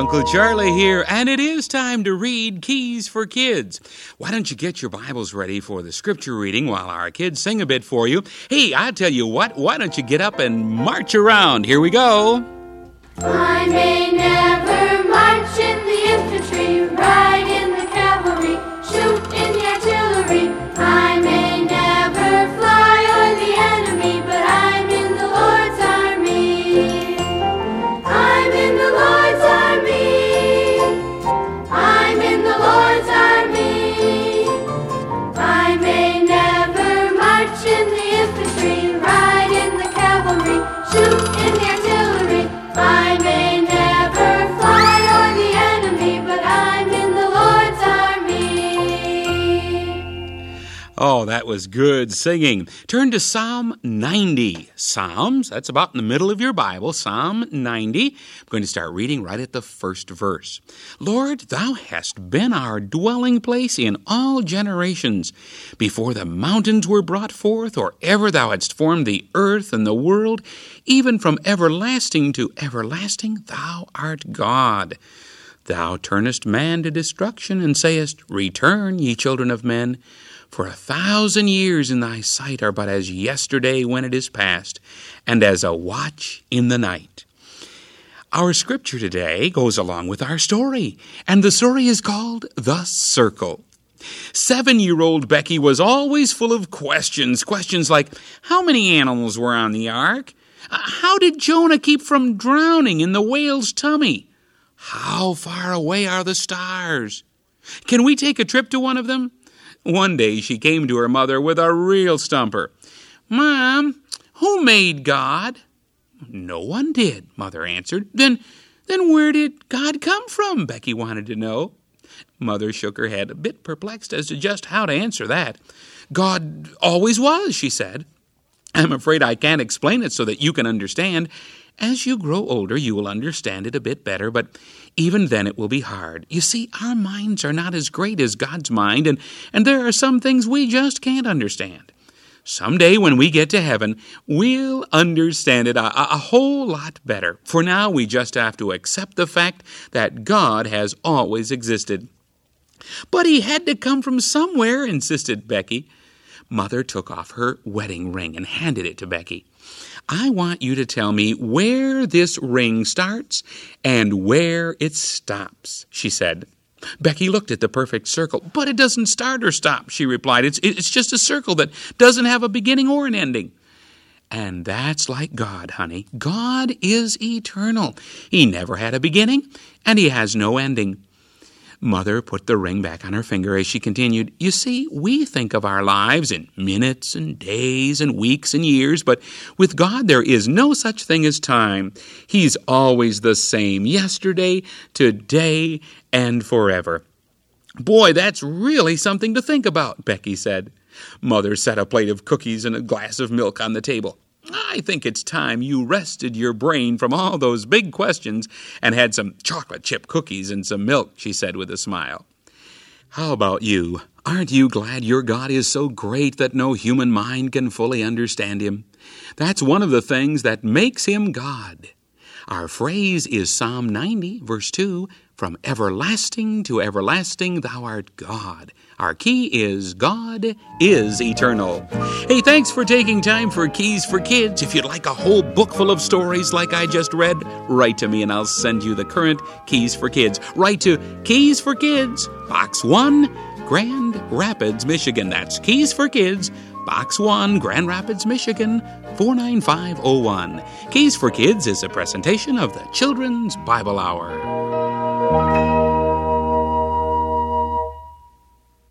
Uncle Charlie here, and it is time to read Keys for Kids. Why don't you get your Bibles ready for the scripture reading while our kids sing a bit for you? Hey, I tell you what, why don't you get up and march around? Here we go. Oh, that was good singing. Turn to Psalm 90. Psalms, that's about in the middle of your Bible, Psalm 90. I'm going to start reading right at the first verse. Lord, thou hast been our dwelling place in all generations. Before the mountains were brought forth, or ever thou hadst formed the earth and the world, even from everlasting to everlasting, thou art God. Thou turnest man to destruction, and sayest, Return, ye children of men. For a thousand years in thy sight are but as yesterday when it is past, and as a watch in the night. Our scripture today goes along with our story, and the story is called The Circle. Seven year old Becky was always full of questions. Questions like How many animals were on the ark? Uh, How did Jonah keep from drowning in the whale's tummy? How far away are the stars? Can we take a trip to one of them? One day she came to her mother with a real stumper. Mom, who made God? No one did, Mother answered. Then then where did God come from? Becky wanted to know. Mother shook her head, a bit perplexed as to just how to answer that. God always was, she said. I'm afraid I can't explain it so that you can understand. As you grow older, you will understand it a bit better, but even then it will be hard. You see, our minds are not as great as God's mind, and, and there are some things we just can't understand. Someday, when we get to heaven, we'll understand it a, a, a whole lot better. For now, we just have to accept the fact that God has always existed. But he had to come from somewhere, insisted Becky. Mother took off her wedding ring and handed it to Becky. I want you to tell me where this ring starts and where it stops, she said. Becky looked at the perfect circle. But it doesn't start or stop, she replied. It's, it's just a circle that doesn't have a beginning or an ending. And that's like God, honey. God is eternal. He never had a beginning, and he has no ending. Mother put the ring back on her finger as she continued, You see, we think of our lives in minutes and days and weeks and years, but with God there is no such thing as time. He's always the same, yesterday, today, and forever. Boy, that's really something to think about, Becky said. Mother set a plate of cookies and a glass of milk on the table. I think it's time you rested your brain from all those big questions and had some chocolate chip cookies and some milk, she said with a smile. How about you? Aren't you glad your God is so great that no human mind can fully understand him? That's one of the things that makes him God. Our phrase is Psalm 90, verse 2 From everlasting to everlasting, thou art God. Our key is God is eternal. Hey, thanks for taking time for Keys for Kids. If you'd like a whole book full of stories like I just read, write to me and I'll send you the current Keys for Kids. Write to Keys for Kids, Box 1, Grand Rapids, Michigan. That's Keys for Kids, Box 1, Grand Rapids, Michigan, 49501. Keys for Kids is a presentation of the Children's Bible Hour.